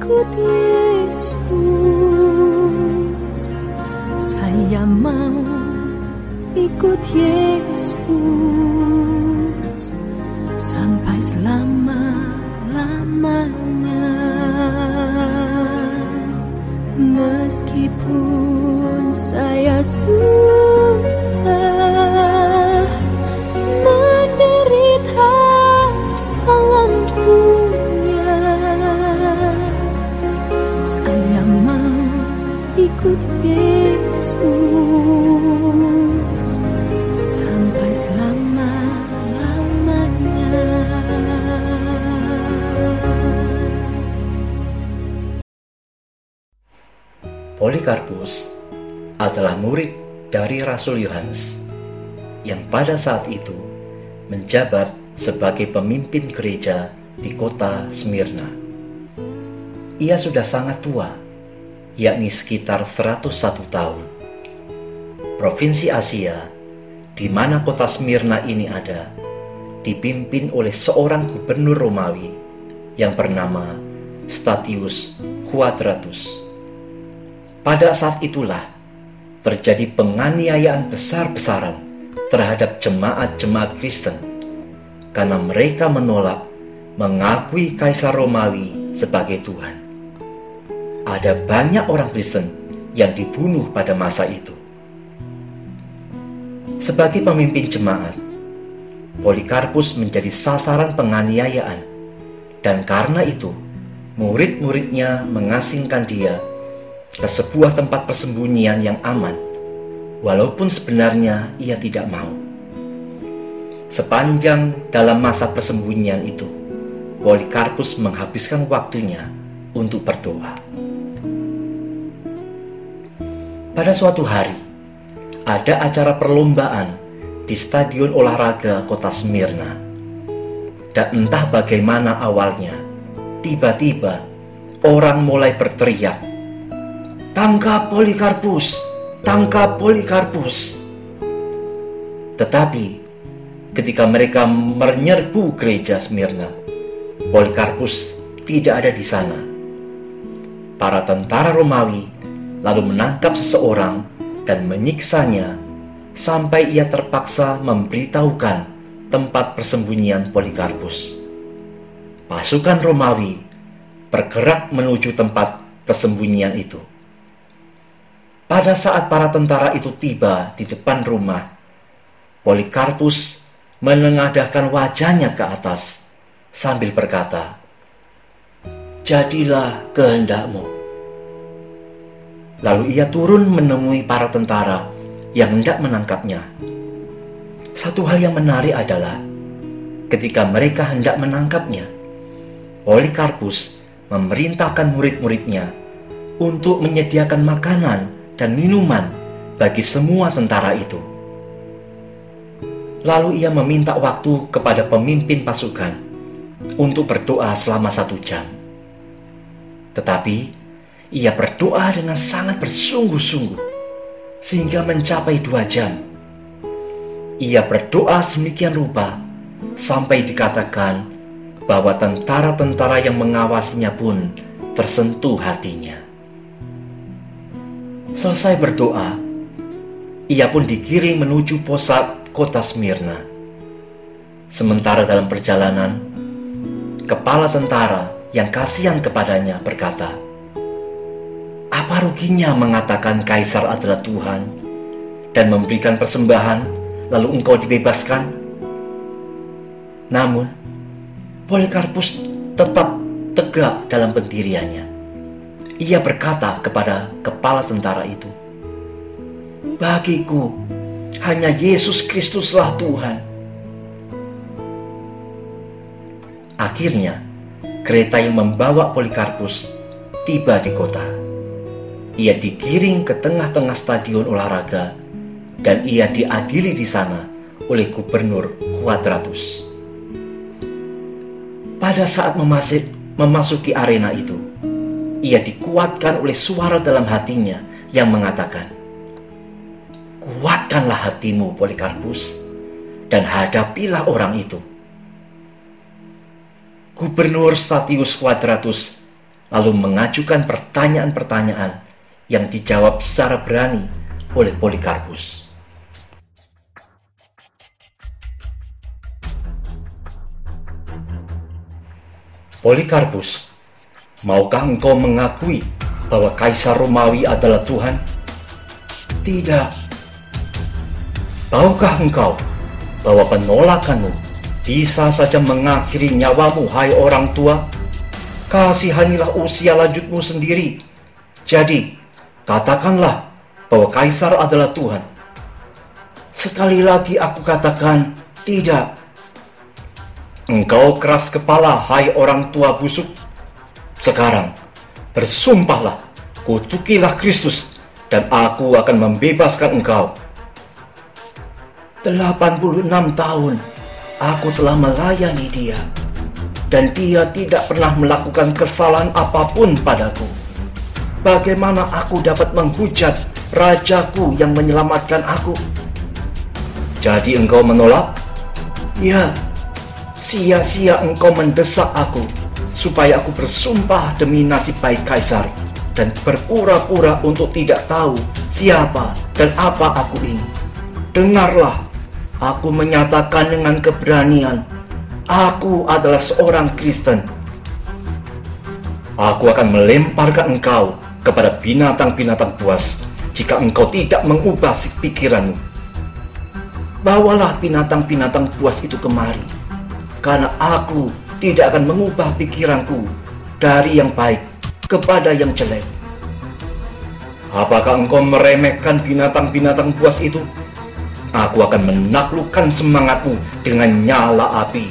ikut Yesus Saya mau ikut Yesus Sampai selama-lamanya. Meskipun saya susah Rasul Yohanes yang pada saat itu menjabat sebagai pemimpin gereja di kota Smyrna. Ia sudah sangat tua, yakni sekitar 101 tahun. Provinsi Asia, di mana kota Smyrna ini ada, dipimpin oleh seorang gubernur Romawi yang bernama Statius Quadratus. Pada saat itulah terjadi penganiayaan besar-besaran terhadap jemaat-jemaat Kristen karena mereka menolak mengakui Kaisar Romawi sebagai Tuhan. Ada banyak orang Kristen yang dibunuh pada masa itu. Sebagai pemimpin jemaat, Polikarpus menjadi sasaran penganiayaan dan karena itu murid-muridnya mengasingkan dia ke sebuah tempat persembunyian yang aman, walaupun sebenarnya ia tidak mau. Sepanjang dalam masa persembunyian itu, Polikarpus menghabiskan waktunya untuk berdoa. Pada suatu hari, ada acara perlombaan di stadion olahraga kota Smyrna. Dan entah bagaimana awalnya, tiba-tiba orang mulai berteriak, Tangkap Polikarpus! Tangkap Polikarpus! Tetapi ketika mereka menyerbu gereja Smyrna, Polikarpus tidak ada di sana. Para tentara Romawi lalu menangkap seseorang dan menyiksanya sampai ia terpaksa memberitahukan tempat persembunyian Polikarpus. Pasukan Romawi bergerak menuju tempat persembunyian itu. Pada saat para tentara itu tiba di depan rumah, Polikarpus menengadahkan wajahnya ke atas sambil berkata, "Jadilah kehendakmu." Lalu ia turun menemui para tentara yang hendak menangkapnya. Satu hal yang menarik adalah ketika mereka hendak menangkapnya, Polikarpus memerintahkan murid-muridnya untuk menyediakan makanan dan minuman bagi semua tentara itu. Lalu ia meminta waktu kepada pemimpin pasukan untuk berdoa selama satu jam. Tetapi ia berdoa dengan sangat bersungguh-sungguh sehingga mencapai dua jam. Ia berdoa sedemikian rupa sampai dikatakan bahwa tentara-tentara yang mengawasinya pun tersentuh hatinya. Selesai berdoa, ia pun dikirim menuju pusat kota Smyrna. Sementara dalam perjalanan, kepala tentara yang kasihan kepadanya berkata, "Apa ruginya mengatakan kaisar adalah Tuhan dan memberikan persembahan, lalu engkau dibebaskan?" Namun, Polikarpus tetap tegak dalam pendiriannya ia berkata kepada kepala tentara itu, "Bagiku, hanya Yesus Kristuslah Tuhan." Akhirnya, kereta yang membawa Polikarpus tiba di kota. Ia digiring ke tengah-tengah stadion olahraga dan ia diadili di sana oleh gubernur Quadratus. Pada saat memasuki arena itu, ia dikuatkan oleh suara dalam hatinya yang mengatakan, Kuatkanlah hatimu, Polikarpus, dan hadapilah orang itu. Gubernur Statius Quadratus lalu mengajukan pertanyaan-pertanyaan yang dijawab secara berani oleh Polikarpus. Polikarpus, maukah engkau mengakui bahwa Kaisar Romawi adalah Tuhan? Tidak. Tahukah engkau bahwa penolakanmu bisa saja mengakhiri nyawamu, hai orang tua? Kasihanilah usia lanjutmu sendiri. Jadi, katakanlah bahwa Kaisar adalah Tuhan. Sekali lagi aku katakan, tidak. Engkau keras kepala, hai orang tua busuk. Sekarang, bersumpahlah, kutukilah Kristus, dan aku akan membebaskan engkau. 86 tahun aku telah melayani dia, dan dia tidak pernah melakukan kesalahan apa pun padaku. Bagaimana aku dapat menghujat rajaku yang menyelamatkan aku? Jadi engkau menolak? Ya, Sia-sia engkau mendesak aku supaya aku bersumpah demi nasib baik kaisar dan berpura-pura untuk tidak tahu siapa dan apa aku ini. Dengarlah, aku menyatakan dengan keberanian, aku adalah seorang Kristen. Aku akan melemparkan engkau kepada binatang-binatang buas jika engkau tidak mengubah pikiranmu. Bawalah binatang-binatang buas itu kemari karena aku tidak akan mengubah pikiranku dari yang baik kepada yang jelek. Apakah engkau meremehkan binatang-binatang buas itu? Aku akan menaklukkan semangatmu dengan nyala api.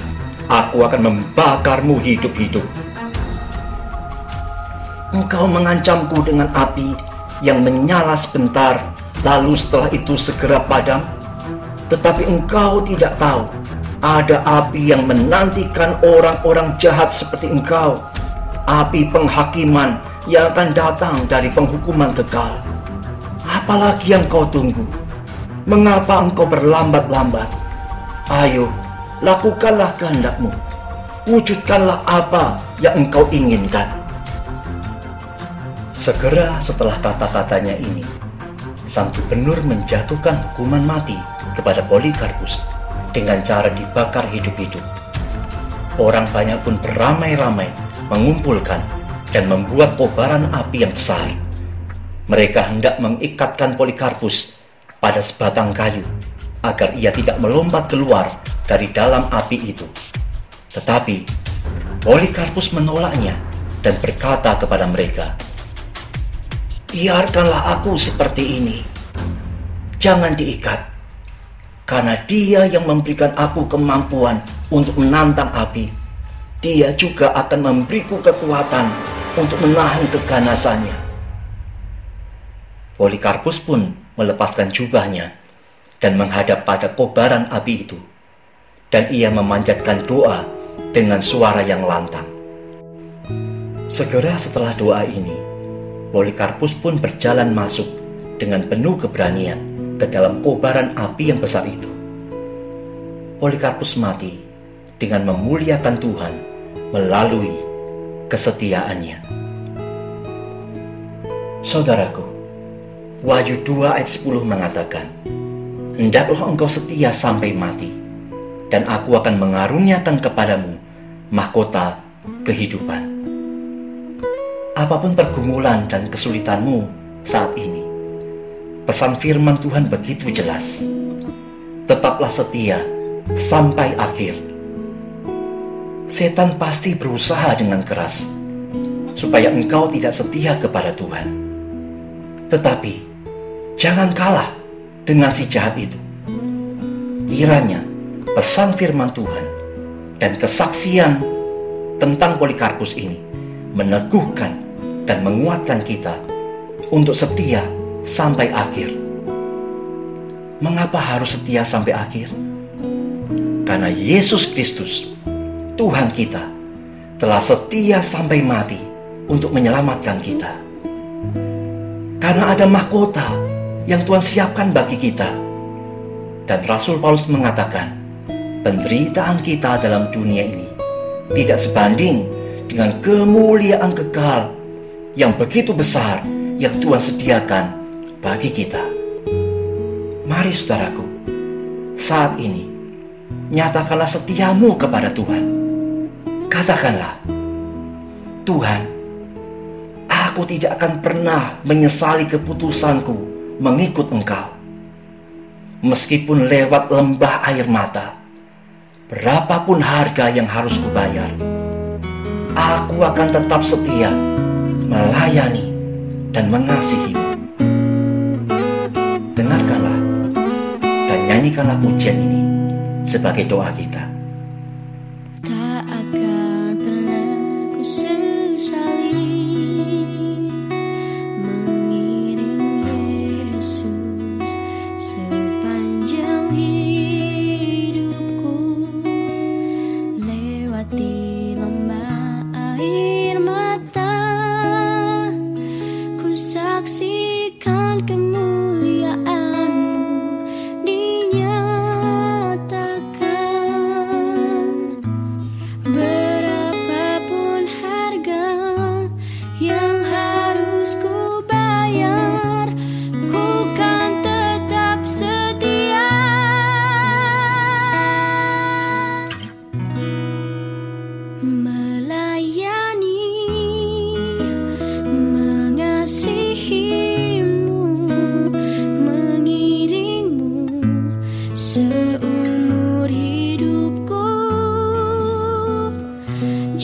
Aku akan membakarmu hidup-hidup. Engkau mengancamku dengan api yang menyala sebentar, lalu setelah itu segera padam. Tetapi engkau tidak tahu ada api yang menantikan orang-orang jahat seperti engkau. Api penghakiman yang akan datang dari penghukuman kekal. Apalagi yang kau tunggu? Mengapa engkau berlambat-lambat? Ayo, lakukanlah kehendakmu. Wujudkanlah apa yang engkau inginkan. Segera setelah kata-katanya ini, sang gubernur menjatuhkan hukuman mati kepada Polikarpus dengan cara dibakar hidup-hidup. Orang banyak pun beramai-ramai mengumpulkan dan membuat kobaran api yang besar. Mereka hendak mengikatkan Polikarpus pada sebatang kayu agar ia tidak melompat keluar dari dalam api itu. Tetapi Polikarpus menolaknya dan berkata kepada mereka, Biarkanlah aku seperti ini. Jangan diikat karena dia yang memberikan aku kemampuan untuk menantang api. Dia juga akan memberiku kekuatan untuk menahan keganasannya. Polikarpus pun melepaskan jubahnya dan menghadap pada kobaran api itu. Dan ia memanjatkan doa dengan suara yang lantang. Segera setelah doa ini, Polikarpus pun berjalan masuk dengan penuh keberanian ke dalam kobaran api yang besar itu. Polikarpus mati dengan memuliakan Tuhan melalui kesetiaannya. Saudaraku, Wahyu 2 ayat 10 mengatakan, Hendaklah engkau setia sampai mati, dan aku akan mengaruniakan kepadamu mahkota kehidupan. Apa pun pergumulan dan kesulitanmu saat ini, Pesan firman Tuhan begitu jelas. Tetaplah setia sampai akhir. Setan pasti berusaha dengan keras supaya engkau tidak setia kepada Tuhan. Tetapi jangan kalah dengan si jahat itu. Kiranya pesan firman Tuhan dan kesaksian tentang Polikarpus ini meneguhkan dan menguatkan kita untuk setia sampai akhir. Mengapa harus setia sampai akhir? Karena Yesus Kristus, Tuhan kita, telah setia sampai mati untuk menyelamatkan kita. Karena ada mahkota yang Tuhan siapkan bagi kita. Dan Rasul Paulus mengatakan, penderitaan kita dalam dunia ini tidak sebanding dengan kemuliaan kekal yang begitu besar yang Tuhan sediakan bagi kita. Mari saudaraku, saat ini nyatakanlah setiamu kepada Tuhan. Katakanlah, Tuhan, aku tidak akan pernah menyesali keputusanku mengikut Engkau. Meskipun lewat lembah air mata, berapapun harga yang harus kubayar, aku akan tetap setia melayani dan mengasihimu. Dengarkanlah dan nyanyikanlah pujian ini sebagai doa kita.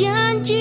and